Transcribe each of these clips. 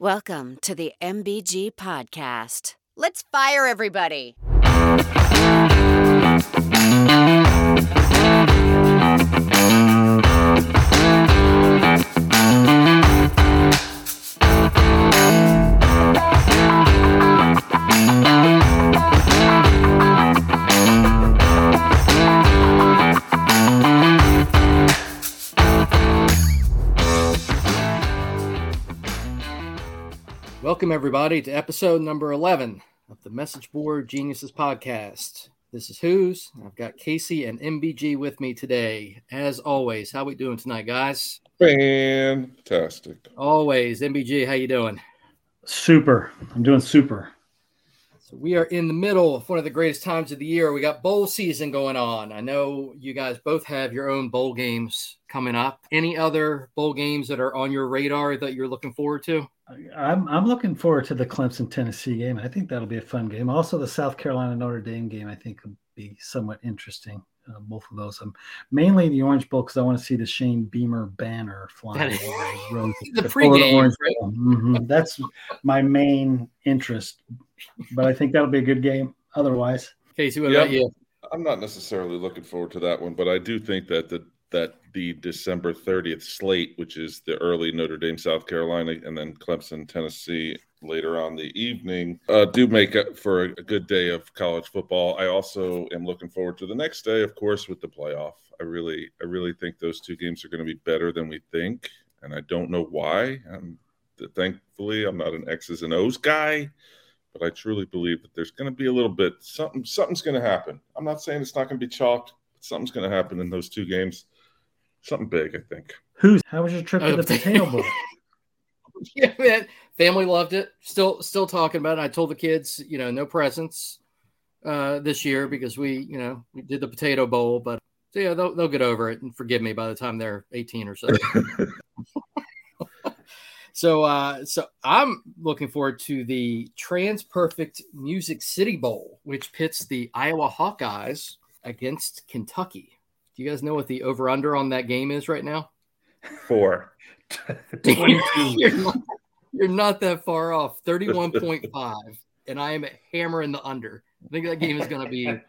Welcome to the MBG Podcast. Let's fire everybody. Welcome, everybody, to episode number 11 of the Message Board Geniuses podcast. This is Hoos. I've got Casey and MBG with me today. As always, how we doing tonight, guys? Fantastic. Always. MBG, how you doing? Super. I'm doing super. So we are in the middle of one of the greatest times of the year. We got bowl season going on. I know you guys both have your own bowl games coming up. Any other bowl games that are on your radar that you're looking forward to? I'm I'm looking forward to the Clemson Tennessee game. I think that'll be a fun game. Also, the South Carolina Notre Dame game. I think will be somewhat interesting. Uh, both of those. Um, mainly the Orange Bowl because I want to see the Shane Beamer banner flying. That- over the road. The pregame, right? Bowl. Mhm. That's my main interest. But I think that'll be a good game. Otherwise, Casey, what Yep. about you? I'm not necessarily looking forward to that one, but I do think that the that the December 30th slate, which is the early Notre Dame, South Carolina, and then Clemson, Tennessee later on the evening, uh, do make up for a, good day of college football. I also am looking forward to the next day, of course, with the playoff. I really, I really think those two games are going to be better than we think, and I don't know why. Um, thankfully, I'm not an X's and O's guy. but I truly believe that there's going to be a little bit something. Something's going to happen. I'm not saying it's not going to be chalked. But something's going to happen in those two games. Something big, I think. Hoos how was your trip to Oh, the Potato Bowl? Yeah, man. Family loved it. Still, still talking about it. I told the kids, you know, no presents uh, this year because we, you know, we did the Potato Bowl. But so, yeah, they'll, they'll get over it and forgive me by the time they're 18 or so. so, uh, so I'm looking forward to the TransPerfect Music City Bowl, which pits the Iowa Hawkeyes against Kentucky. Do you guys know what the over under on that game is right now? Four. 22. you're, not, you're not that far off. 31.5. And I am hammering the under. I think that game is going to be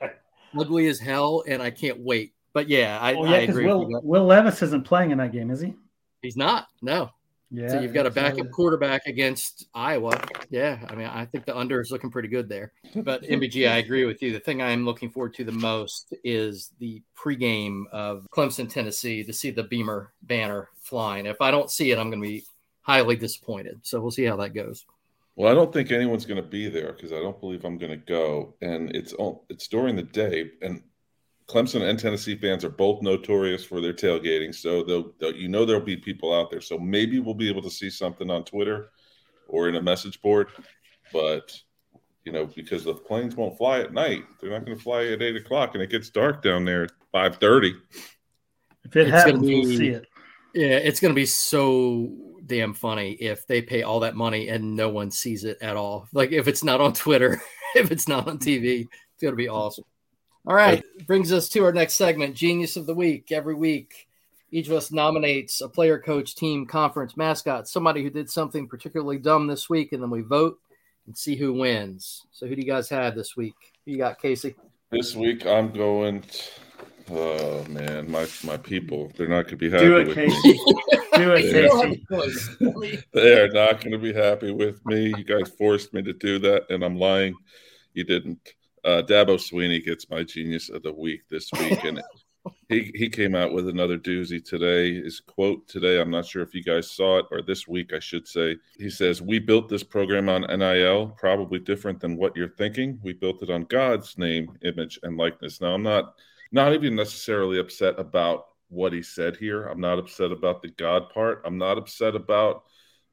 ugly as hell, and I can't wait. But yeah, I, I yeah, because agree. Will with you. Will Levis isn't playing in that game, is he? He's not. No. Yeah. so you've got a backup absolutely. quarterback against Iowa. Yeah, I mean, I think the under is looking pretty good there. But MBG, I agree with you. The thing I am looking forward to the most is the pregame of Clemson, Tennessee, to see the Beamer banner flying. If I don't see it, I'm going to be highly disappointed. So we'll see how that goes. Well, I don't think anyone's going to be there because I don't believe I'm going to go. And it's on- it's during the day, and Clemson and Tennessee fans are both notorious for their tailgating. So they'll, they'll you know there'll be people out there. So maybe we'll be able to see something on Twitter or in a message board. But you know, because the planes won't fly at night, they're not going to fly at eight o'clock, and it gets dark down there at five thirty. If it It's gonna happens, we'll see it. Yeah, it's going to be so damn funny if they pay all that money and no one sees it at all. Like if it's not on Twitter, if it's not on TV, it's going to be awesome. All right, brings us to our next segment, Genius of the Week. Every week, each of us nominates a player, coach, team, conference, mascot, somebody who did something particularly dumb this week, and then we vote and see who wins. So, who do you guys have this week? Who you got, Casey? This week I'm going. oh man, my my people, they're not going to be happy Do it, with Casey. me. Do it, Yeah. You don't have Casey. a choice. I mean, They are not going to be happy with me. You guys forced me to do that, and I'm lying. You didn't. Uh, Dabo Swinney gets my genius of the week this week, and he he came out with another doozy today. His quote today, I'm not sure if you guys saw it or this week, I should say. He says, "We built this program on NIL, probably different than what you're thinking. We built it on God's name, image, and likeness." Now, I'm not not even necessarily upset about what he said here. I'm not upset about the God part. I'm not upset about.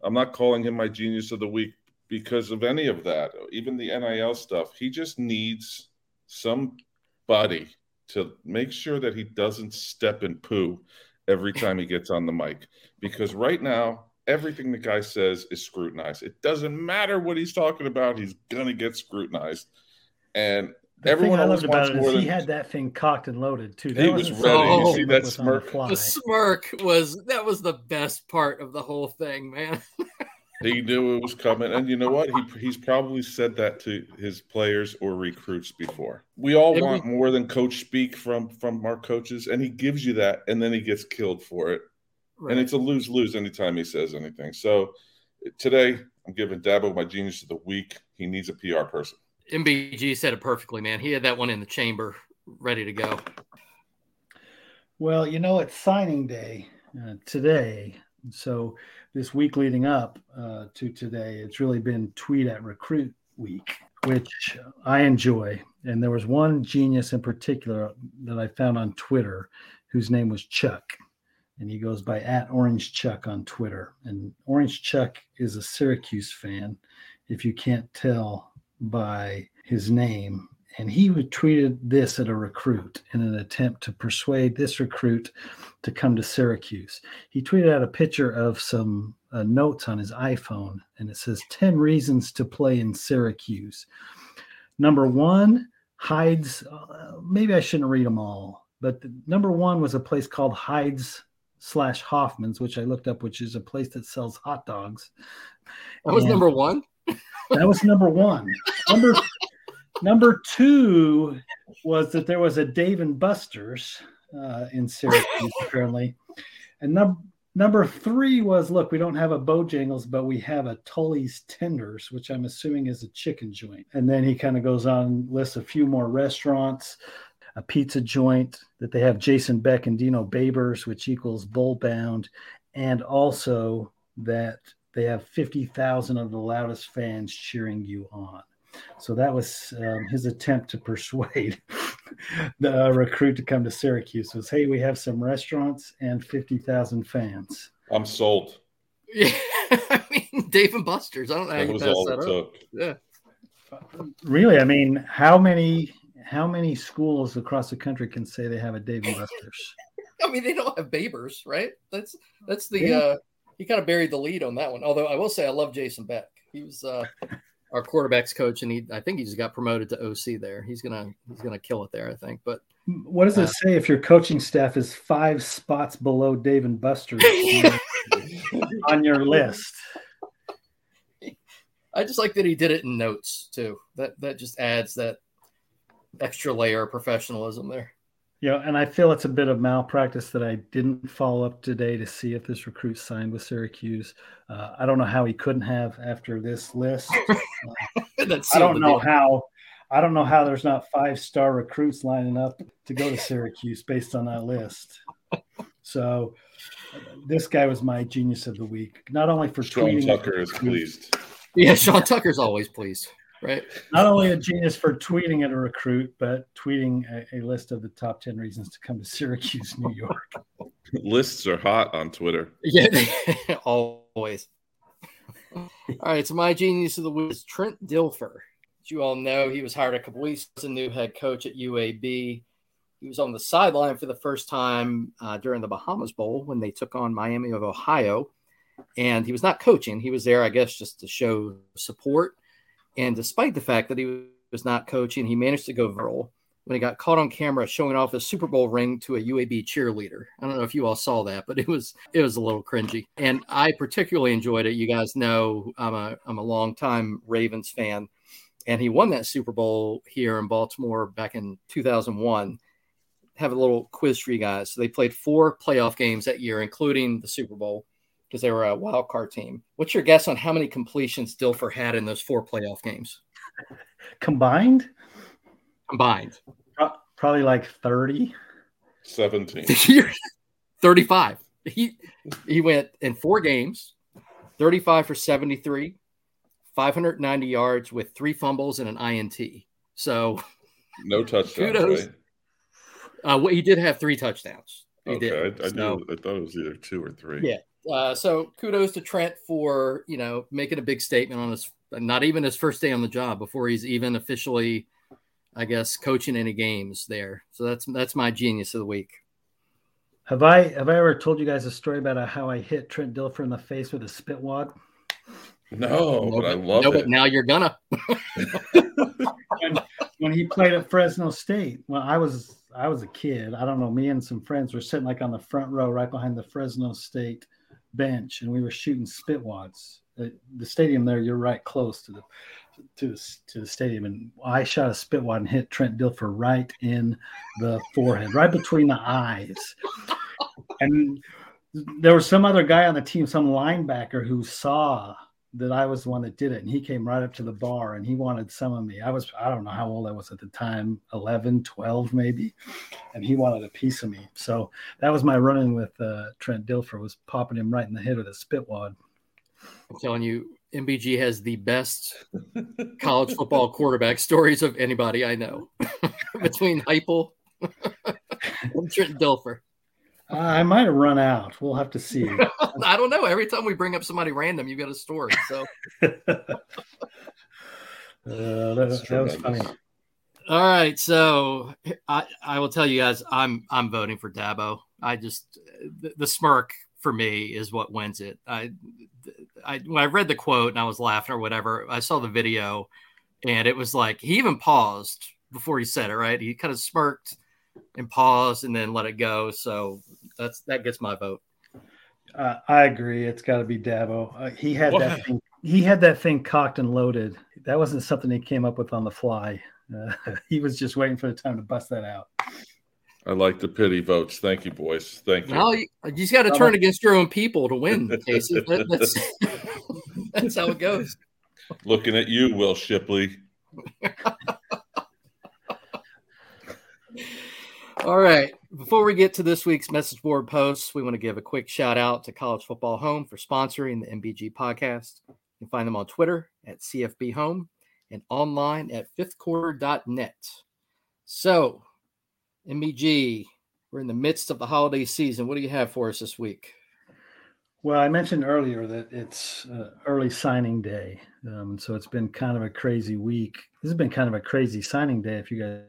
I'm not calling him my genius of the week because of any of that, even the NIL stuff. He just needs somebody to make sure that he doesn't step in poo every time he gets on the mic. Because right now, everything the guy says is scrutinized. It doesn't matter what he's talking about, he's going to get scrutinized. And The Everyone thing I always loved about wants it more is he than- had that thing cocked and loaded too. He was wasn't ready. something You see that up with on the smirk? The smirk was that was the best part of the whole thing, man. He knew it was coming, and you know what? He he's probably said that to his players or recruits before. We all want more than coach speak from from our coaches, and he gives you that, and then he gets killed for it, right. and it's a lose lose anytime he says anything. So today, I'm giving Dabo my genius of the week. He needs a PR person. MBG said it perfectly, man. He had that one in the chamber, ready to go. Well, you know, it's signing day uh, today. So this week leading up uh, to today, it's really been tweet at recruit week, which I enjoy. And there was one genius in particular that I found on Twitter whose name was Chuck. And he goes by at Orange Chuck on Twitter. And Orange Chuck is a Syracuse fan, if you can't tell by his name and he tweeted this at a recruit in an attempt to persuade this recruit to come to Syracuse. He tweeted out a picture of some uh, notes on his iPhone, and it says 10 reasons to play in Syracuse. Number one, Heid's, uh, maybe I shouldn't read them all, but the, number one was a place called Heid's slash Hofmann's, which I looked up, which is a place that sells hot dogs. That was and number one. that was number one. Number Number two was that there was a Dave and Buster's uh, in Syracuse, apparently. And num- number three was look, we don't have a Bojangles, but we have a Tully's Tenders, which I'm assuming is a chicken joint. And then he kind of goes on, lists a few more restaurants, a pizza joint that they have Jason Beck and Dino Babers, which equals Bull Bound, and also that they have 50,000 of the loudest fans cheering you on. So that was um, his attempt to persuade the recruit to come to Syracuse. Was hey, we have some restaurants and fifty thousand fans. I'm sold. Yeah, I mean Dave and Buster's. I don't know. That was all it took. Yeah. Really, I mean, how many how many schools across the country can say they have a Dave and Buster's? I mean, they don't have Babers, right? That's that's the yeah. uh he kind of buried the lead on that one. Although I will say I love Jason Beck. He was uh our quarterbacks coach, and he I think he just got promoted to OC there. He's gonna he's gonna kill it there, I think. But what does it uh, say if your coaching staff is five spots below Dave and Buster on your list? I just like that he did it in notes too. That that just adds that extra layer of professionalism there. Yeah, and I feel it's a bit of malpractice that I didn't follow up today to see if this recruit signed with Syracuse. Uh, I don't know how he couldn't have after this list. Uh, I don't know deal. how. I don't know how there's not five star recruits lining up to go to Syracuse based on that list. So this guy was my genius of the week. Not only for Sean tweeting, Tucker is pleased. Yeah, Sean Tucker's always pleased right? Not only a genius for tweeting at a recruit, but tweeting a, a, list of the top 10 reasons to come to Syracuse, New York. Lists are hot on Twitter. Yeah, always. All right, so my genius of the week is Trent Dilfer. As you all know, he was hired a couple weeks as a new head coach at UAB. He was on the sideline for the first time uh, during the Bahamas Bowl when they took on Miami of Ohio. And he was not coaching. He was there, I guess, just to show support and despite the fact that he was not coaching, he managed to go viral when he got caught on camera showing off his Super Bowl ring to a UAB cheerleader. I don't know if you all saw that, but it was it was a little cringy. And I particularly enjoyed it. You guys know I'm a I'm a longtime Ravens fan. And he won that Super Bowl here in Baltimore back in 2001. Have a little quiz for you guys. So they played four playoff games that year, including the Super Bowl because they were a wild card team. What's your guess on how many completions Dilfer had in those four playoff games? Combined? Combined. Probably like 30. 17. 35. He he went in four games, 35 for 73, 590 yards with three fumbles and an INT. So no touchdowns. Kudos. Right? Uh, well, he did have three touchdowns. He okay, did. I, I, so, knew, I thought it was either two or three. Yeah, uh, so kudos to Trent for you know making a big statement on his not even his first day on the job before he's even officially, I guess, coaching any games there. So that's that's my genius of the week. Have I have I ever told you guys a story about how I hit Trent Dilfer in the face with a spit wad? No, no but I love no, it. But now you're gonna. when, when he played at Fresno State, when I was I was a kid, I don't know. Me and some friends were sitting like on the front row, right behind the Fresno State bench and we were shooting spit wads uh, the, stadium there. You're right close to the to to the stadium, and I shot a spit wad and hit Trent Dilfer right in the forehead, right between the eyes. And there was some other guy on the team, some linebacker, who saw that I was the one that did it. And he came right up to the bar and he wanted some of me. I was, I don't know how old I was at the time, 11, 12 maybe. And he wanted a piece of me. So that was my running with uh, Trent Dilfer was popping him right in the head with a spit wad. I'm telling you, MBG has the best college football quarterback stories of anybody I know between Heupel and Trent Dilfer. I might have run out. We'll have to see. I don't know. Every time we bring up somebody random, you've got a story. So uh, that, that was funny. All right, so I, I will tell you guys, I'm I'm voting for Dabo. I just the, the smirk for me is what wins it. I, I when I read the quote and I was laughing or whatever, I saw the video, and it was like he even paused before he said it. Right, he kind of smirked and pause and then let it go. So that's that gets my vote. Uh, I agree. It's got to be Dabo. Uh, he had what? that thing. He had that thing cocked and loaded. That wasn't something he came up with on the fly. Uh, he was just waiting for the time to bust that out. I like the pity votes. Thank you, boys. Thank you. Now you, you just got to turn against your own people to win, Casey. That, that's, that's how it goes. Looking at you, Will Shipley. All right. Before we get to this week's message board posts, we want to give a quick shout out to College Football Home for sponsoring the MBG podcast. You can find them on Twitter at CFB Home and online at fifthquarter.net. So, MBG, we're in the midst of the holiday season. What do you have for us this week? Well, I mentioned earlier that it's uh, early signing day. Um, so it's been kind of a crazy week. This has been kind of a crazy signing day if you guys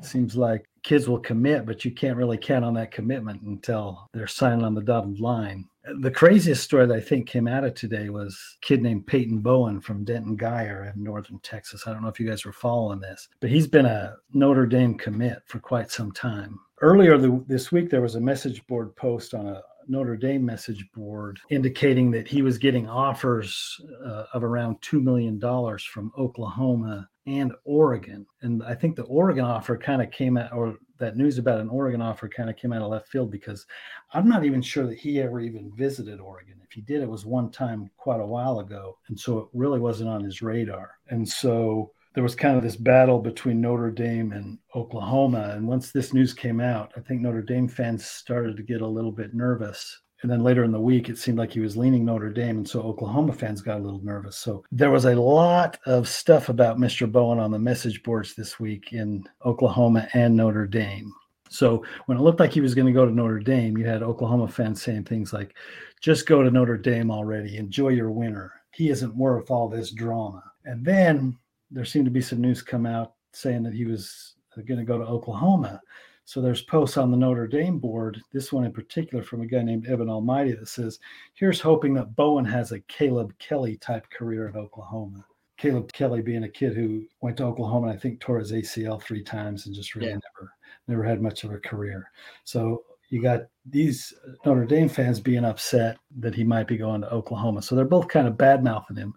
Seems like kids will commit, but you can't really count on that commitment until they're signing on the dotted line. The craziest story that I think came out of today was a kid named Peyton Bowen from Denton Guyer in northern Texas. I don't know if you guys were following this, but he's been a Notre Dame commit for quite some time. Earlier this week, there was a message board post on a Notre Dame message board indicating that he was getting offers uh, of around $2 million from Oklahoma and Oregon. And I think the Oregon offer kind of came out, or that news about an Oregon offer kind of came out of left field because I'm not even sure that he ever even visited Oregon. If he did, it was one time quite a while ago. And so it really wasn't on his radar. And so there was kind of this battle between Notre Dame and Oklahoma. And once this news came out, I think Notre Dame fans started to get a little bit nervous. And then later in the week, it seemed like he was leaning Notre Dame. And so Oklahoma fans got a little nervous. So there was a lot of stuff about Mr. Bowen on the message boards this week in Oklahoma and Notre Dame. So when it looked like he was going to go to Notre Dame, you had Oklahoma fans saying things like, just go to Notre Dame already. Enjoy your winter. He isn't worth all this drama. And then there seemed to be some news come out saying that he was going to go to Oklahoma. So there's posts on the Notre Dame board, this one in particular from a guy named Evan Almighty that says, here's hoping that Bowen has a Caleb Kelly type career at Oklahoma. Caleb Kelly being a kid who went to Oklahoma and I think tore his ACL three times and just really yeah. never never had much of a career. So you got these Notre Dame fans being upset that he might be going to Oklahoma. So they're both kind of bad mouthing him.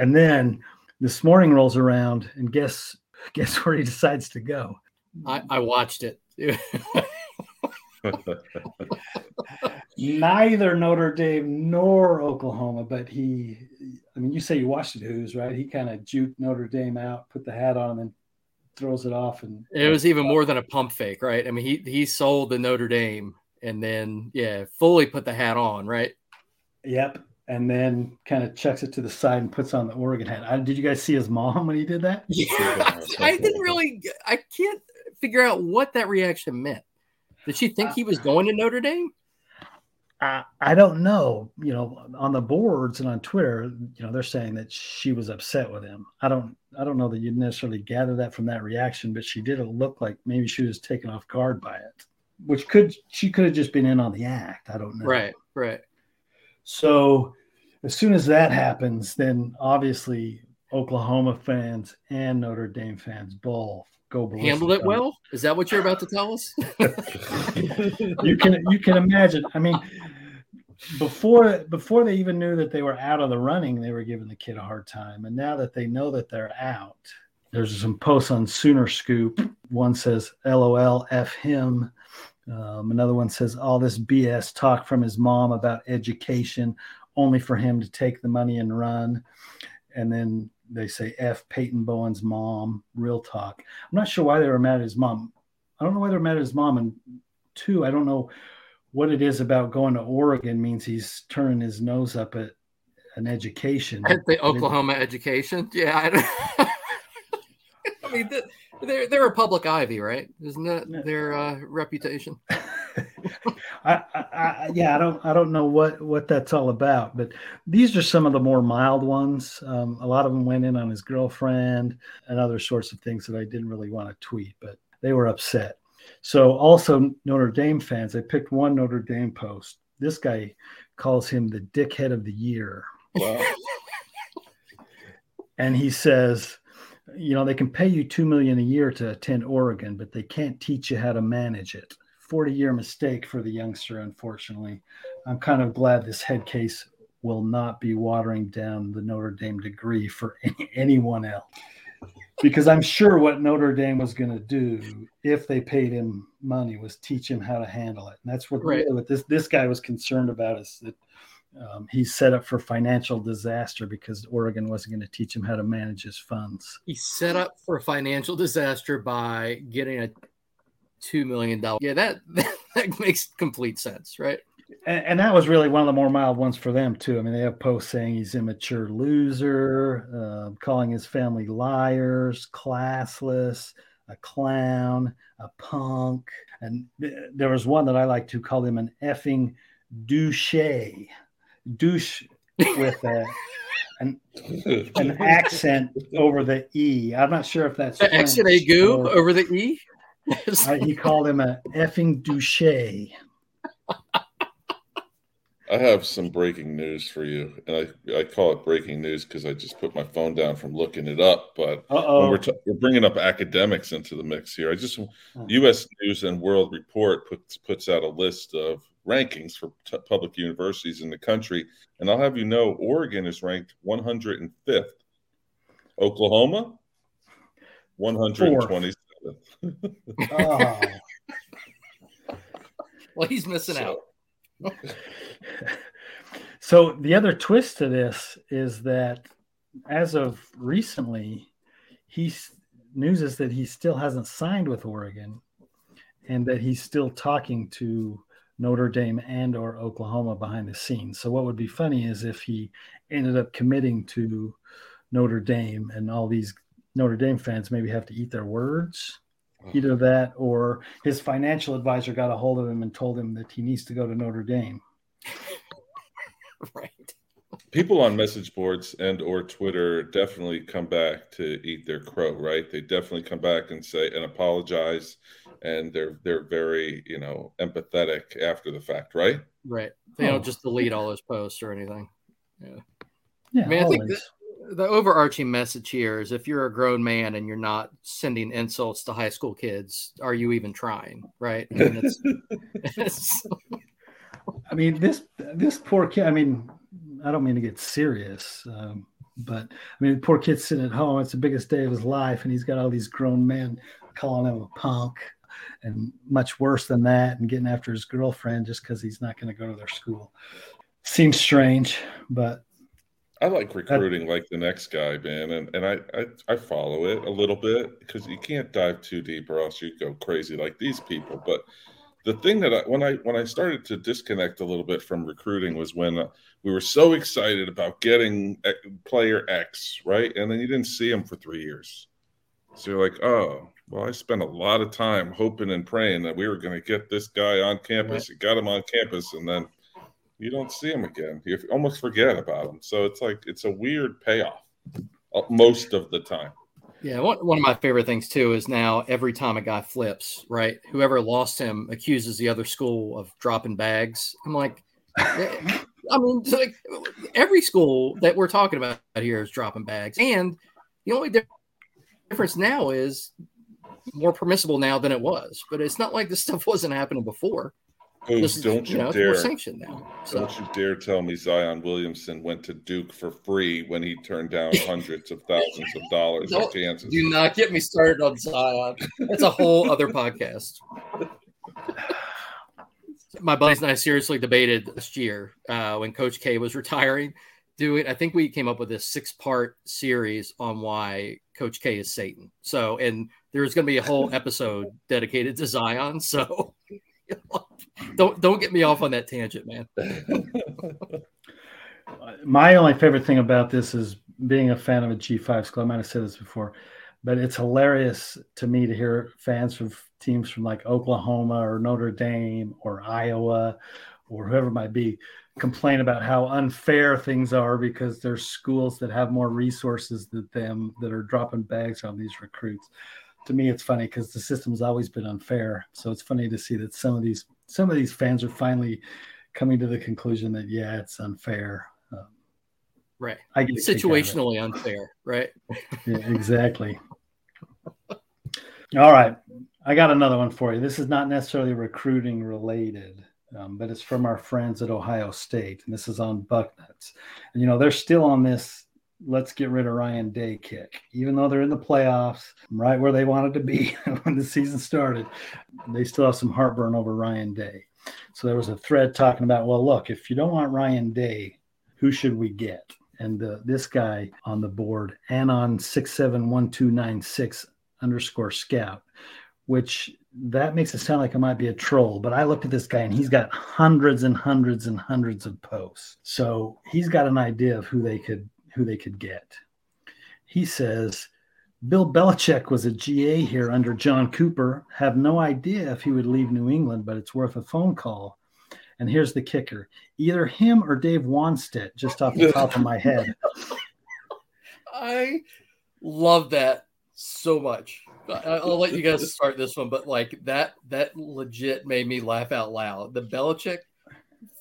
And then this morning rolls around, and guess guess where he decides to go. I, I watched it. Neither Notre Dame nor Oklahoma, but he. I mean, you say you watched it, Hoos right? He kind of juked Notre Dame out, put the hat on, and then throws it off. And it was even more than a pump fake, right? I mean, he he sold the Notre Dame, and then yeah, fully put the hat on, right? Yep and then kind of checks it to the side and puts on the Oregon hat. I, did you guys see his mom when he did that? Yeah, I didn't really. I can't figure out what that reaction meant. Did she think he was going to Notre Dame? I, I don't know. You know, on the boards and on Twitter, you know, they're saying that she was upset with him. I don't. I don't know that you necessarily gather that from that reaction, but she did look like maybe she was taken off guard by it, which could she could have just been in on the act. I don't know. Right. Right. So as soon as that happens, then obviously Oklahoma fans and Notre Dame fans both go handled it well. Is that what you're about to tell us? you can you can imagine. I mean, before before they even knew that they were out of the running, they were giving the kid a hard time. And now that they know that they're out, there's some posts on Sooner Scoop. One says, "LOL, f him." Um, another one says, "All this BS talk from his mom about education, only for him to take the money and run." And then they say, "F Peyton Bowen's mom." Real talk. I'm not sure why they were mad at his mom. I don't know why they're mad at his mom. And two, I don't know what it is about going to Oregon means he's turning his nose up at an education. At the Oklahoma education, yeah. I, I mean, they're they're a public ivy, right? Isn't that their uh, reputation? I, I, I, yeah, I don't I don't know what what that's all about, but these are some of the more mild ones. Um, a lot of them went in on his girlfriend and other sorts of things that I didn't really want to tweet, but they were upset. So also Notre Dame fans, I picked one Notre Dame post. This guy calls him the dickhead of the year. Wow. and he says, you know, they can pay you 2 million a year to attend Oregon, but they can't teach you how to manage it. 40 year mistake for the youngster, unfortunately. I'm kind of glad this head case will not be watering down the Notre Dame degree for any, anyone else because I'm sure what Notre Dame was going to do if they paid him money was teach him how to handle it. And that's what, right. what this this guy was concerned about is that um, he's set up for financial disaster because Oregon wasn't going to teach him how to manage his funds. He's set up for financial disaster by getting a two million dollar. Yeah, that, that that makes complete sense, right? and, and, that was really one of the more mild ones for them too. I mean, they have posts saying he's immature loser, uh, calling his family liars, classless, a clown, a punk, and th- there was one that I like to call him an effing douche, douche with a, an an accent over the e. I'm not sure if that's the accent aigu over the e. uh, he called him a effing douche. I have some breaking news for you, and I, I call it breaking news because I just put my phone down from looking it up. But when we're, t- we're bringing up academics into the mix here, I just U.S. News and World Report puts puts out a list of rankings for t- public universities in the country, and I'll have you know Oregon is ranked 105th, Oklahoma 127th. Oh. Well, he's missing so, out. so the other twist to this is that as of recently, he's news is that he still hasn't signed with Oregon and that he's still talking to Notre Dame and or Oklahoma behind the scenes. So what would be funny is if he ended up committing to Notre Dame and all these Notre Dame fans maybe have to eat their words. Either that or his financial advisor got a hold of him and told him that he needs to go to Notre Dame. right. People on message boards and or Twitter definitely come back to eat their crow, right? They definitely come back and say and apologize and they're they're very, you know, empathetic after the fact, right? Right. They don't oh. just delete all those posts or anything. Yeah. Yeah. I mean, I think the, the overarching message here is if you're a grown man and you're not sending insults to high school kids, are you even trying? Right. I mean, it's, it's I mean, this this poor kid. I mean, I don't mean to get serious, um, but I mean, poor kid sitting at home. It's the biggest day of his life, and he's got all these grown men calling him a punk, and much worse than that, and getting after his girlfriend just because he's not going to go to their school. Seems strange, but I like recruiting like the next guy, man, and and I I, I follow it a little bit because you can't dive too deep or else you go crazy like these people. But the thing that I, when I when I started to disconnect a little bit from recruiting was when we were so excited about getting player X, right? And then you didn't see him for three years. So you're like, oh, well, I spent a lot of time hoping and praying that we were going to get this guy on campus. You got him on campus, and then you don't see him again. You almost forget about him. So it's like it's a weird payoff uh, most of the time. Yeah, one, one of my favorite things too is now every time a guy flips, right? Whoever lost him accuses the other school of dropping bags. I'm like, I mean, like every school that we're talking about here is dropping bags, and the only difference now is more permissible now than it was. But it's not like this stuff wasn't happening before. Oh, this don't you, know, dare! sanctioned now. So Don't you dare tell me Zion Williamson went to Duke for free when he turned down hundreds of thousands of dollars in Don't- Kansas. do not get me started on Zion. That's a whole other podcast. My buddies and I seriously debated this year uh, when Coach K was retiring. Doing, I think we came up with this six-part series on why Coach K is Satan. So, and there's going to be a whole episode dedicated to Zion. So, don't don't get me off on that tangent, man. My only favorite thing about this is being a fan of a G5 school. I might have said this before, but it's hilarious to me to hear fans from teams from like Oklahoma or Notre Dame or Iowa or whoever it might be complain about how unfair things are because there's schools that have more resources than them that are dropping bags on these recruits. To me, it's funny because the system's always been unfair. So it's funny to see that some of these some of these fans are finally coming to the conclusion that yeah, it's unfair. Um, Right. I get a kick out of it. Situationally unfair, right? Yeah, exactly. All right. I got another one for you. This is not necessarily recruiting related, um, but it's from our friends at Ohio State. And this is on Bucknuts. And, you know, they're still on this let's get rid of Ryan Day kick, even though they're in the playoffs, right where they wanted to be when the season started. They still have some heartburn over Ryan Day. So there was a thread talking about, well, look, if you don't want Ryan Day, who should we get? And uh, this guy on the board, Anon six seven one two nine six underscore scout, which that makes it sound like it might be a troll. But I looked at this guy and he's got hundreds and hundreds and hundreds of posts. So he's got an idea of who they could who they could get. He says Bill Belichick was a GA here under John Cooper. Have no idea if he would leave New England, but it's worth a phone call. And here's the kicker either him or Dave Wannstedt, just off the top of my head. I love that so much. I'll let you guys start this one, but like that that legit made me laugh out loud. The Belichick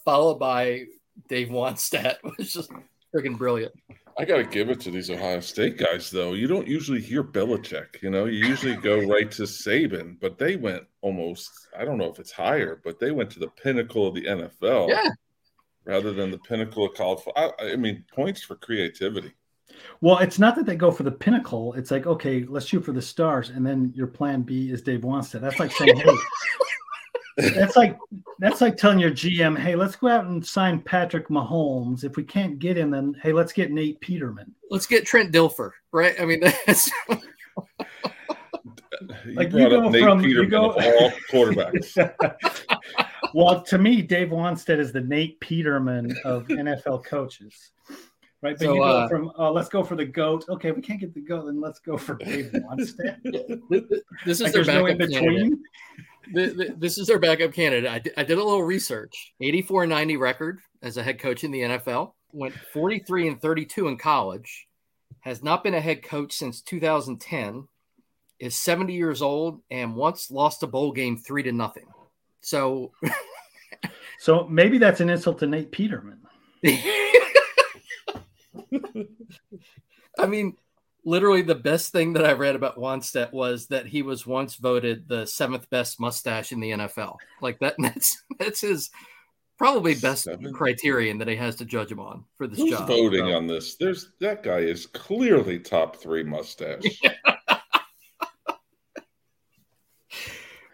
followed by Dave Wannstedt was just freaking brilliant. I got to give it to these Ohio State guys, though. You don't usually hear Belichick. You know, you usually go right to Saban, but they went almost, I don't know if it's higher, but they went to the pinnacle of the NFL Yeah. rather than the pinnacle of college. I, I mean, points for creativity. Well, it's not that they go for the pinnacle. It's like, okay, let's shoot for the stars, and then your plan B is Dave Wannstedt. That's like saying, hey, that's like that's like telling your GM, hey, let's go out and sign Patrick Mahomes. If we can't get him, then hey, let's get Nate Peterman. Let's get Trent Dilfer, right? I mean, that's You Like, you go Nate from- you go- all quarterbacks. well, to me, Dave Wannstedt is the Nate Peterman of NFL coaches. Right, but So, you go uh, from uh, let's go for the goat. Okay, we can't get the goat, then let's go for Dave Wannstedt. this is like their there's no backup candidate. between. Th- th- This is their backup candidate. I did, I did a little research. 84 90 record as a head coach in the NFL. Went 43 and 32 in college. Has not been a head coach since 2010. Is 70 years old and once lost a bowl game three to nothing. So So maybe that's an insult to Nate Peterman. I mean, literally the best thing that I read about Wannstedt was that he was once voted the seventh best mustache in the NFL. Like that, that's that's his probably best Seventh? criterion that he has to judge him on for this Who's job. voting So, on this? There's that guy is clearly top three mustache.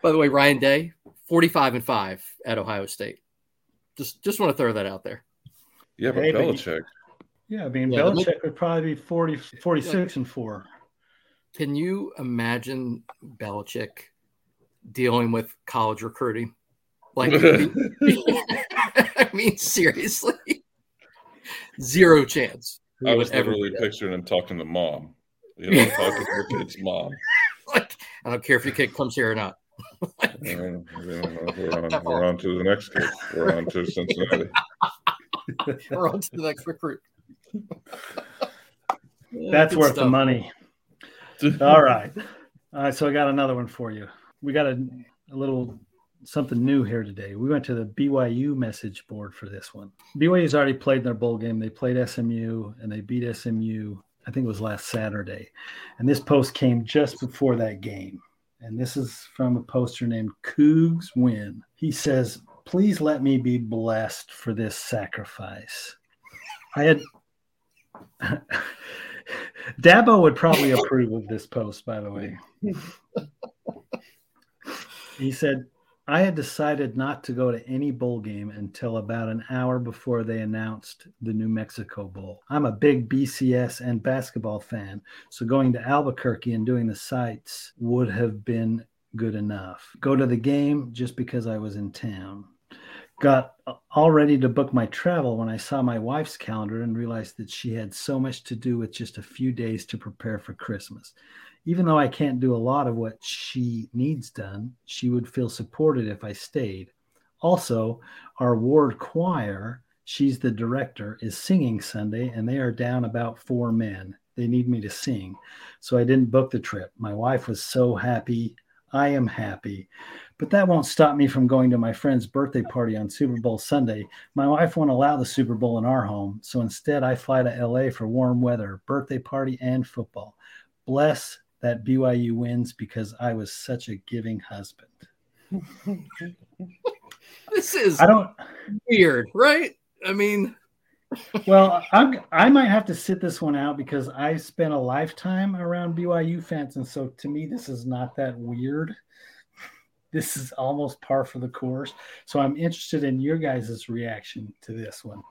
By the way, Ryan Day, forty-five and five at Ohio State. Just just want to throw that out there. Yeah, but Hey, but you- Belichick. Yeah, I mean, Yeah, the Belichick would probably be 40, 46 and four. Can you imagine Belichick dealing with college recruiting? Like, I mean, seriously, zero chance. I would was ever literally picturing him talking to mom. You know, talking to her kid's mom. Like, I don't care if your kid comes here or not. Yeah, we're, on, we're on to the next kid. We're on to Cincinnati. We're on to the next recruit. That's Good worth the money. All right. All right. So I got another one for you. We got a, a little something new here today. We went to the BYU message board for this one. BYU's already played their bowl game. They played SMU and they beat SMU, I think it was last Saturday. And this post came just before that game. And this is from a poster named Cougs Win. He says, please let me be blessed for this sacrifice. I had Dabo would probably approve of this post, by the way. he said, I had decided not to go to any bowl game until about an hour before they announced the New Mexico Bowl. I'm a big BCS and basketball fan, so going to Albuquerque and doing the sights would have been good enough. Go to the game just because I was in town. Got all ready to book my travel when I saw my wife's calendar and realized that she had so much to do with just a few days to prepare for Christmas even though I can't do a lot of what she needs done, she would feel supported if I stayed. Also, our ward choir, she's the director, is singing Sunday, and they are down about four men. They need me to sing. So I didn't book the trip. My wife was so happy. I am happy. But that won't stop me from going to my friend's birthday party on Super Bowl Sunday. My wife won't allow the Super Bowl in our home. So instead, I fly to LA for warm weather, birthday party, and football. Bless that BYU wins because I was such a giving husband. this is I don't weird, right? I mean, well, I'm, I might have to sit this one out because I spent a lifetime around BYU fans, and so to me, this is not that weird. This is almost par for the course. So I'm interested in your guys' reaction to this one.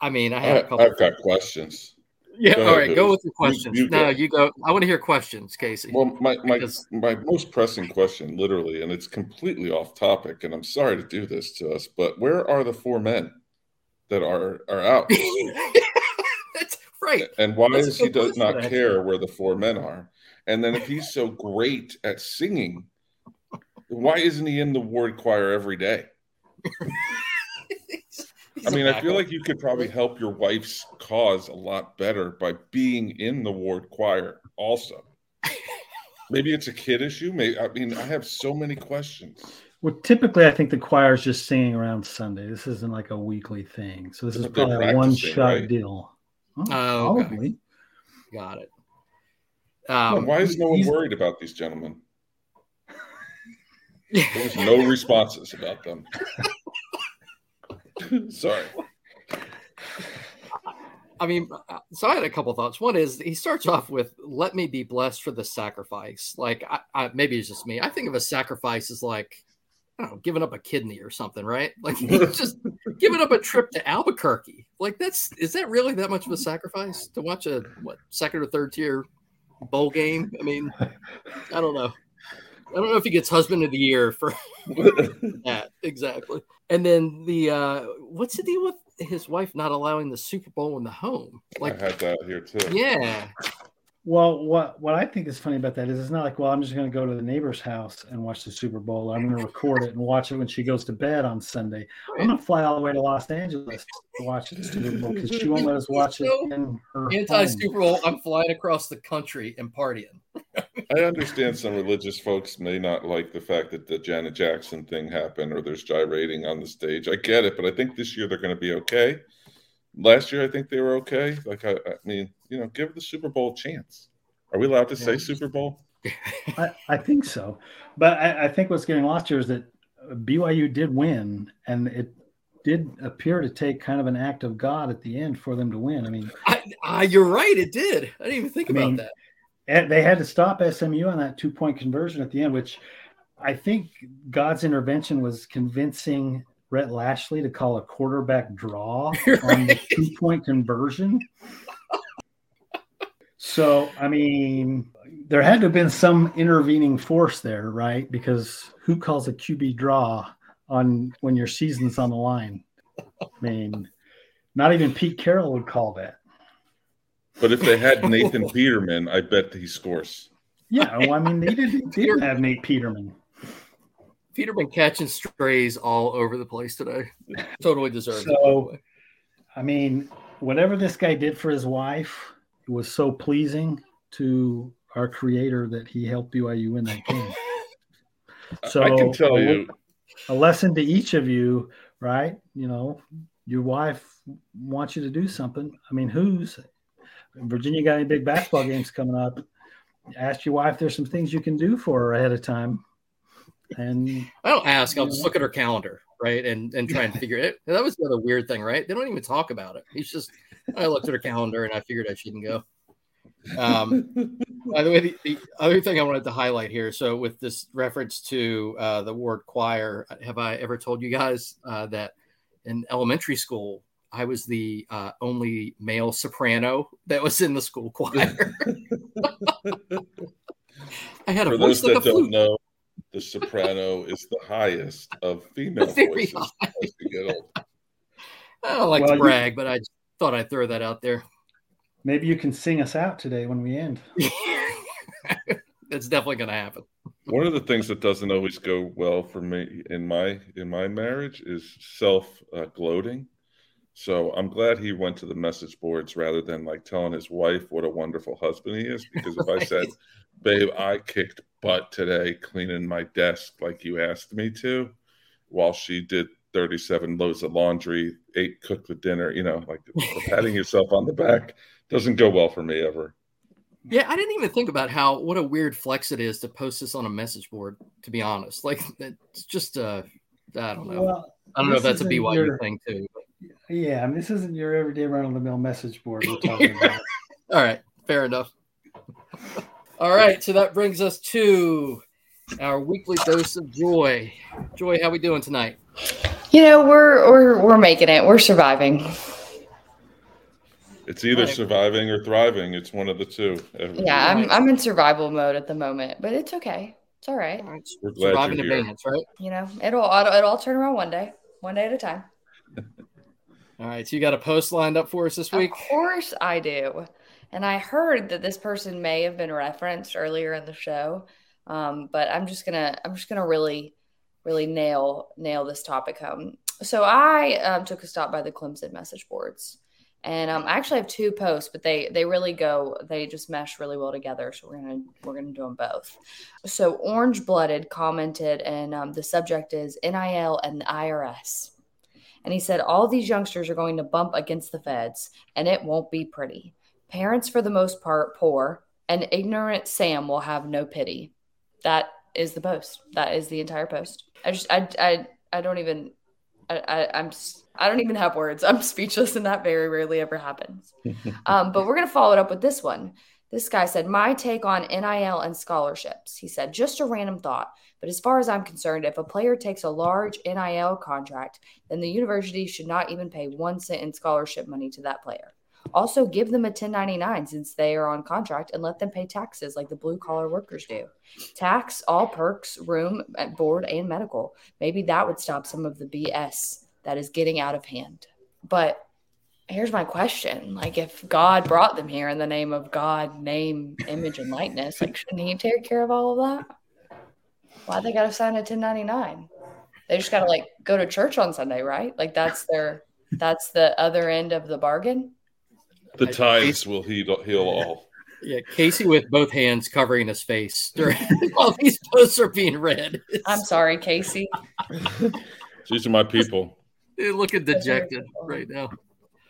I mean, I have a couple. I've got questions. Yeah, all right. Go with your questions. You, you no, go. you go. I want to hear questions, Casey. Well, my my, because... my most pressing question, literally, and it's completely off topic, and I'm sorry to do this to us, but where are the four men that are are out? That's right. And why That's does he does not care where the four men are? And then if he's so great at singing, why isn't he in the ward choir every day? I mean, I feel like you could probably help your wife's cause a lot better by being in the ward choir also. Maybe it's a kid issue. Maybe I mean, I have so many questions. Well, typically, I think the choir is just singing around Sunday. This isn't like a weekly thing, so this is probably a one-shot right? deal. Oh, oh okay. probably. Got it. Um, why is no one worried about these gentlemen? There's no responses about them. Sorry. I mean, so I had a couple thoughts. One is he starts off with "Let me be blessed for the sacrifice." Like, I, I, maybe it's just me. I think of a sacrifice as like, I don't know, giving up a kidney or something, right? Like, just giving up a trip to Albuquerque. Like, that's is that really that much of a sacrifice to watch a what second or third tier bowl game? I mean, I don't know. I don't know if he gets husband of the year for that exactly. And then the uh what's the deal with his wife not allowing the Super Bowl in the home? Like I had that here too. Yeah. Well, what what I think is funny about that is it's not like, well, I'm just going to go to the neighbor's house and watch the Super Bowl. I'm going to record it and watch it when she goes to bed on Sunday. I'm going to fly all the way to Los Angeles to watch the Super Bowl because she won't let us watch it in her anti Super Bowl. I'm flying across the country and partying. I understand some religious folks may not like the fact that the Janet Jackson thing happened or there's gyrating on the stage. I get it, but I think this year they're going to be okay. Last year, I think they were okay. Like, I, I mean, you know, give the Super Bowl a chance. Are we allowed to say Super Bowl? I, I, think so. But I, I, think what's getting lost here is that BYU did win, and it did appear to take kind of an act of God at the end for them to win. I mean, I, you're right. It did. I didn't even think about mean, that. Eh, they had to stop SMU on that two point conversion at the end, which I think God's intervention was convincing Rhett Lashlee to call a quarterback draw right. on the two point conversion. so, I mean, there had to have been some intervening force there, right? Because who calls a QB draw on when your season's on the line? I mean, not even Pete Carroll would call that. But if they had Nathan Peterman, I bet he scores. Yeah, well, I mean, they didn't, they didn't have Nate Peterman. Peter been catching strays all over the place today. Totally deserved. So, it, I mean, whatever this guy did for his wife it was so pleasing to our creator that he helped BYU win that game. So I can tell a, you a lesson to each of you, right? You know, your wife wants you to do something. I mean, Hoos Virginia got any big basketball games coming up? Ask your wife there's some things you can do for her ahead of time And I don't ask. I'll just look at her calendar, right, and and try and figure it. That was the other weird thing, right? They don't even talk about it. He's just. I looked at her calendar and I figured I shouldn't go. Um, by the way, the, the, other thing I wanted to highlight here. So, with this reference to uh, the Ward Choir, have I ever told you guys uh, that in elementary school I was the uh, only male soprano that was in the school choir? I had a For voice those like that a don't flute. know, the soprano is the highest of female Very voices as you get older. I don't like Well, to you- brag, but I thought I'd throw that out there. maybe you can sing us out today when we end. That's definitely going to happen. One of the things that doesn't always go well for me in my in my marriage is self uh, gloating. So I'm glad he went to the message boards rather than like telling his wife what a wonderful husband he is. Because if I said, "Babe, I kicked butt today cleaning my desk like you asked me to," while she did 37 loads of laundry, ate cooked the dinner, you know, like patting yourself on the back doesn't go well for me ever. Yeah, I didn't even think about how what a weird flex it is to post this on a message board. To be honest, like it's just uh, I don't know. Well, I don't know if that's a isn't BYU your- thing too. Yeah, I mean, this isn't your everyday run of the mill message board we're talking about. All right, fair enough. All right, so that brings us to our weekly dose of joy. Joy, how we doing tonight? You know, we're we're we're making it. We're surviving. It's either Right. surviving or thriving. It's one of the two. Every- Yeah, I'm I'm in survival mode at the moment, but it's okay. It's all right. We're glad Survive in you're here. advance, right? You know, it'll it'll, it'll all turn around one day, one day at a time. All right, so you got a post lined up for us this week. Of course I do. And I heard that this person may have been referenced earlier in the show. Um, but I'm just gonna I'm just gonna really, really nail nail this topic home. So I um, took a stop by the Clemson message boards. And um, I actually have two posts, but they they really go they just mesh really well together. So we're gonna we're gonna do them both. So Orange Blooded commented, and um, the subject is NIL and the IRS. And he said, All these youngsters are going to bump against the feds, and it won't be pretty. Parents, for the most part, poor, and ignorant Sam will have no pity. That is the post. That is the entire post. I just, I, I, I don't even, I, I, I'm, I don't even have words. I'm speechless, and that very rarely ever happens. Um, but we're going to follow it up with this one. This guy said, My take on NIL and scholarships. He said, Just a random thought. But as far as I'm concerned, if a player takes a large NIL contract, then the university should not even pay one cent in scholarship money to that player. Also, give them a 1099 since they are on contract and let them pay taxes like the blue collar workers do. Tax all perks, room, board, and medical. Maybe that would stop some of the BS that is getting out of hand. But here's my question like if god brought them here in the name of god name image and likeness like shouldn't he take care of all of that why they gotta sign a 1099 they just gotta like go to church on sunday right like that's their that's the other end of the bargain The tithes will heal, heal all. Yeah, Casey with both hands covering his face during while these posts are being read. i'm sorry casey These are my people. They're looking dejected right now.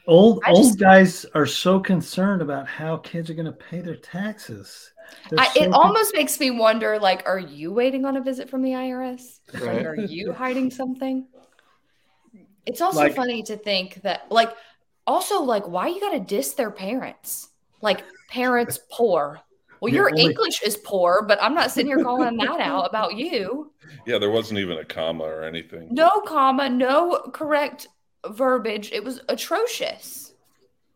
Old I old guys are so concerned about how kids are going to pay their taxes. I, so it con- almost makes me wonder like are you waiting on a visit from the irs like are you hiding something? It's also Like- funny to think that like also like why you gotta diss their parents? Like parents poor. Well your only- english is poor but i'm not sitting here calling that out about you. Yeah, there wasn't even a comma or anything. no comma no correct verbiage it was atrocious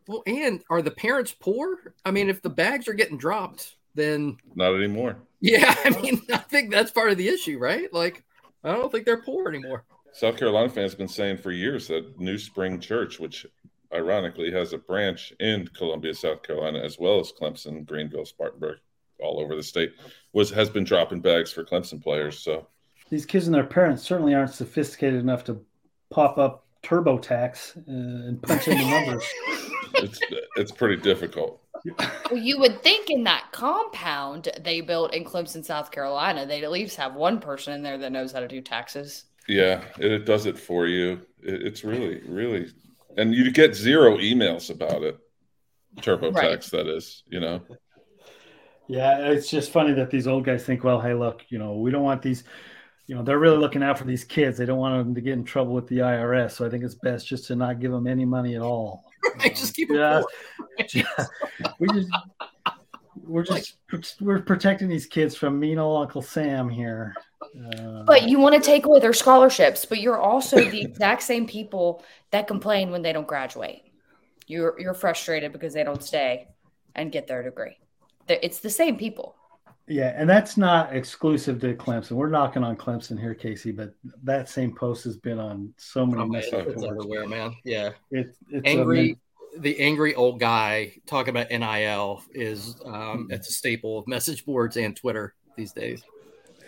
Well, and are the parents poor? I mean, if the bags are getting dropped, then Not anymore. yeah, I mean, I think that's part of the issue, right? Like, I don't think they're poor anymore. South Carolina fans have been saying for years that New Spring Church, which ironically has a branch in Columbia, South Carolina, as well as Clemson, Greenville, Spartanburg, all over the state, was has been dropping bags for Clemson players. So these kids and their parents certainly aren't sophisticated enough to pop up TurboTax uh, and punch in the numbers. it's it's pretty difficult. well you would think in that compound they built in clemson south carolina they'd at least have one person in there that knows how to do taxes Yeah, it, it does it for you. It, it's really, really, and you get zero emails about it. TurboTax, Right. that is, you know. Yeah, it's just funny that these old guys think, well, hey, look, you know, we don't want these you know they're really looking out for these kids. They don't want them to get in trouble with the IRS. So I think it's best just to not give them any money at all. Right, just keep it Yeah. poor. Yeah. we just we're just we're protecting these kids from mean old Uncle Sam here. Uh, But you want to take away their scholarships, but you're also the exact same people that complain when they don't graduate. You're you're frustrated because they don't stay and get their degree. It's the same people. Yeah, and that's not exclusive to Clemson. We're knocking on Clemson here, Casey, but that same post has been on so many Oh, man, it's everywhere, man. Yeah. It's, it's angry men- the angry old guy talking about nil is um it's a staple of message boards and twitter these days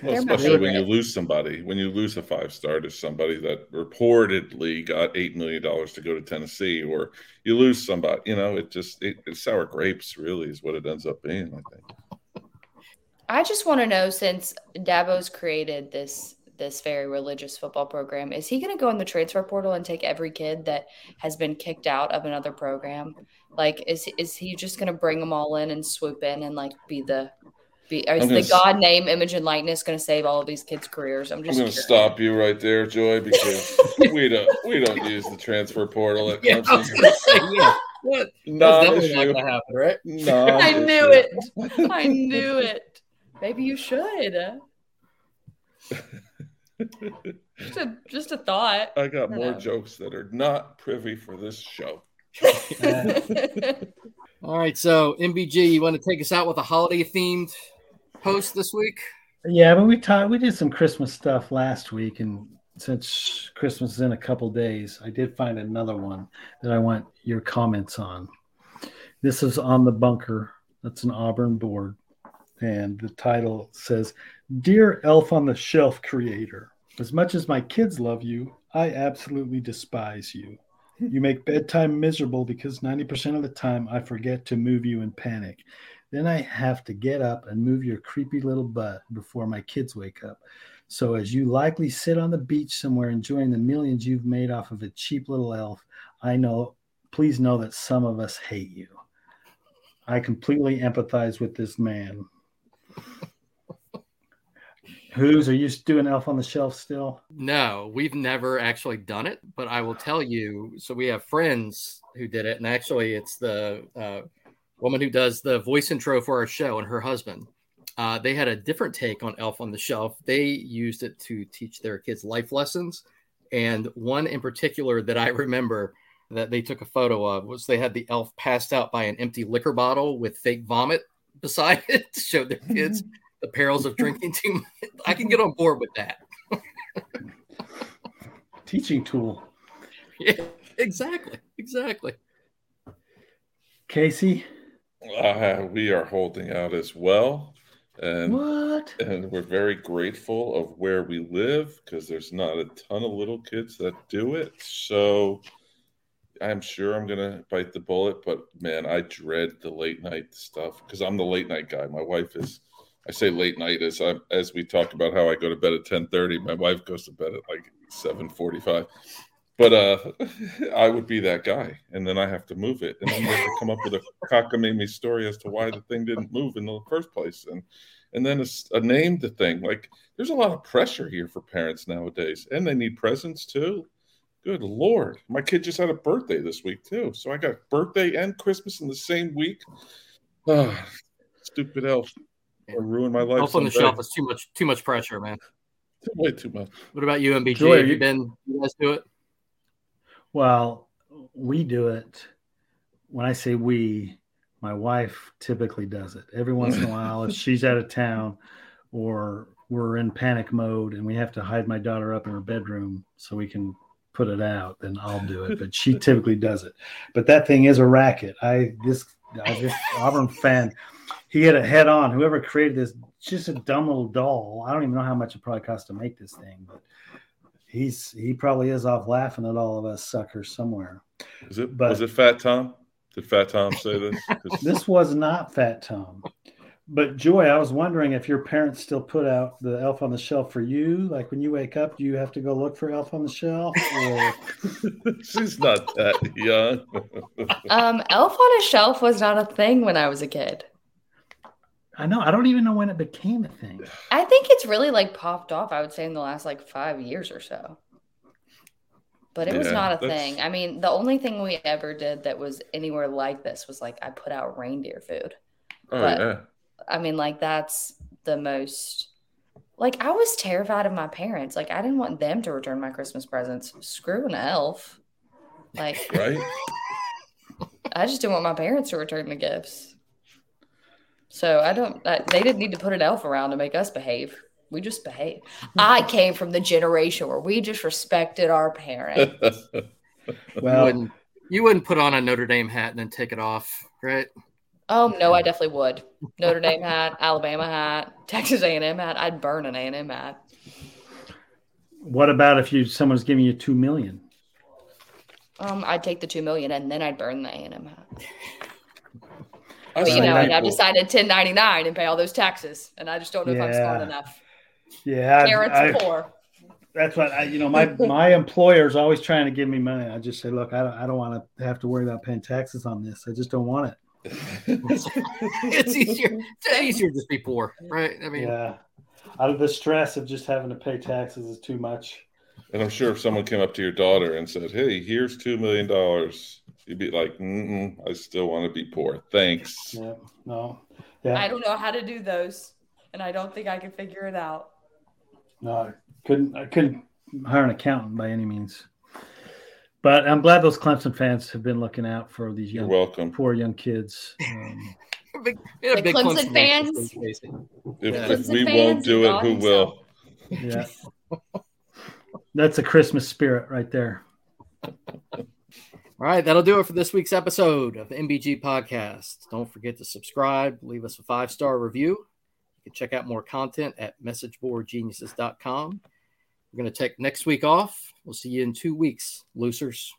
Well, especially when you lose somebody, when you lose a five star to somebody that reportedly got eight million dollars to go to Tennessee, or you lose somebody, you know, it just it, it's sour grapes. Really, is what it ends up being. I think. I just want to know since Dabo's created this this very religious football program, is he going to go in the transfer portal and take every kid that has been kicked out of another program? Like, is is he just going to bring them all in and swoop in and like be the be? Is the gonna s- God name, image, and likeness going to save all of these kids' careers? I'm I'm just going to stop you right there, Joy, because we don't we don't use the transfer portal at yeah I was Clemson. gonna say, yeah. what that's definitely not gonna happen right I knew it. I knew it. Maybe you should. Just a, just a thought. I got more Hello. jokes that are not privy for this show. all right so mbg you want to take us out with a holiday themed post this week Yeah, but we talked. We did some Christmas stuff last week, and since Christmas is in a couple days, I did find another one that I want your comments on. This is on the bunker. That's an Auburn board, and the title says, "Dear Elf on the Shelf creator, as much as my kids love you, I absolutely despise you. You make bedtime miserable because ninety percent of the time I forget to move you in panic." Then I have to get up and move your creepy little butt before my kids wake up. So, as you likely sit on the beach somewhere enjoying the millions you've made off of a cheap little elf, I know, please know that some of us hate you. I completely empathize with this man. Who's are you doing Elf on the Shelf still? no we've never actually done it but i will tell you so we have friends who did it and actually it's the uh, woman who does the voice intro for our show and her husband. Uh, they had a different take on elf on the shelf. They used it to teach their kids life lessons and one in particular that i remember that they took a photo of was they had the elf passed out by an empty liquor bottle with fake vomit beside it to show their kids the perils of drinking too much i can get on board with that Teaching tool. Yeah, exactly, exactly. Casey, Uh, we are holding out as well, and what? and we're very grateful of where we live because there's not a ton of little kids that do it. So I'm sure I'm gonna bite the bullet, but man, I dread the late night stuff because I'm the late night guy. My wife is. I say late night as I as we talk about how I go to bed at 10:30. My wife goes to bed at like 7:45. But uh, I would be that guy, and then I have to move it, and we have to come up with a cockamamie story as to why the thing didn't move in the first place, and and then a name the thing. Like, there's a lot of pressure here for parents nowadays, and they need presents too. Good lord, my kid just had a birthday this week too, so I got birthday and Christmas in the same week. Ah, stupid elf, or ruin my life. Elf on the someday. shelf is too much, too much pressure, man. Way too much. What about you, MBG? Joy, Have you you- been? You guys do it? Well, we do it. When I say we, my wife typically does it. Every once in a while, if she's out of town or we're in panic mode and we have to hide my daughter up in her bedroom so we can put it out, then I'll do it. But she typically does it. But that thing is a racket. I this I, this Auburn fan, he had a head on. Whoever created this, just a dumb little doll. I don't even know how much it probably cost to make this thing, but he's he probably is off laughing at all of us suckers somewhere. Is it But- was it Fat Tom? Did Fat Tom say this? This was not Fat Tom. But Joy, I was wondering if your parents still put out the Elf on the Shelf for you. Like when you wake up, do you have to go look for Elf on the Shelf? Or She's not that young. Um, Elf on a Shelf was not a thing when I was a kid. I know. I don't even know when it became a thing. I think it's really like popped off. I would say in the last like five years or so. But it was not a that's- thing. I mean, the only thing we ever did that was anywhere like this was like I put out reindeer food. Oh But- yeah. I mean, like that's the most. Like I was terrified of my parents. Like I didn't want them to return my Christmas presents. Screw an elf. Like Right. I just didn't want my parents to return the gifts. So I don't. I, they didn't need to put an elf around to make us behave. We just behave. I came from the generation where we just respected our parents. you, Well, wouldn't, you wouldn't put on a Notre Dame hat and then take it off, right? Oh no, I definitely would. Notre Dame hat, Alabama hat, Texas A&M hat. I'd burn an A&M hat. what about if you someone's giving you two million? Um, I'd take the two million and then I'd burn the A&M hat. I But you saw know, I'd have people- to sign a 1099 and pay all those taxes, and I just don't know if I'm smart Yeah. enough. Yeah, Parents I- poor. that's what I. You know, my my employer's always trying to give me money. I just say, look, I don't, I don't want to have to worry about paying taxes on this. I just don't want it. it's easier. It's easier to just be poor, right? I mean, yeah, out of the stress of just having to pay taxes is too much. And I'm sure if someone came up to your daughter and said, "Hey, here's two million dollars," you'd be like, Mm-mm, "I still want to be poor. Thanks." Yeah, no, yeah, I don't know how to do those, and I don't think I can figure it out. no, I couldn't. I couldn't hire an accountant by any means. But I'm glad those Clemson fans have been looking out for these You're young, welcome. poor young kids. Um, big, we had a The big Clemson fan fans? base If, Yeah. if Clemson we fans won't do it, God who will? yeah, that's a Christmas spirit right there. All right, that'll do it for this week's episode of the MBG podcast. Don't forget to subscribe, leave us a five star review. You can check out more content at messageboardgeniuses.com. We're going to take next week off. We'll see you in two weeks, losers.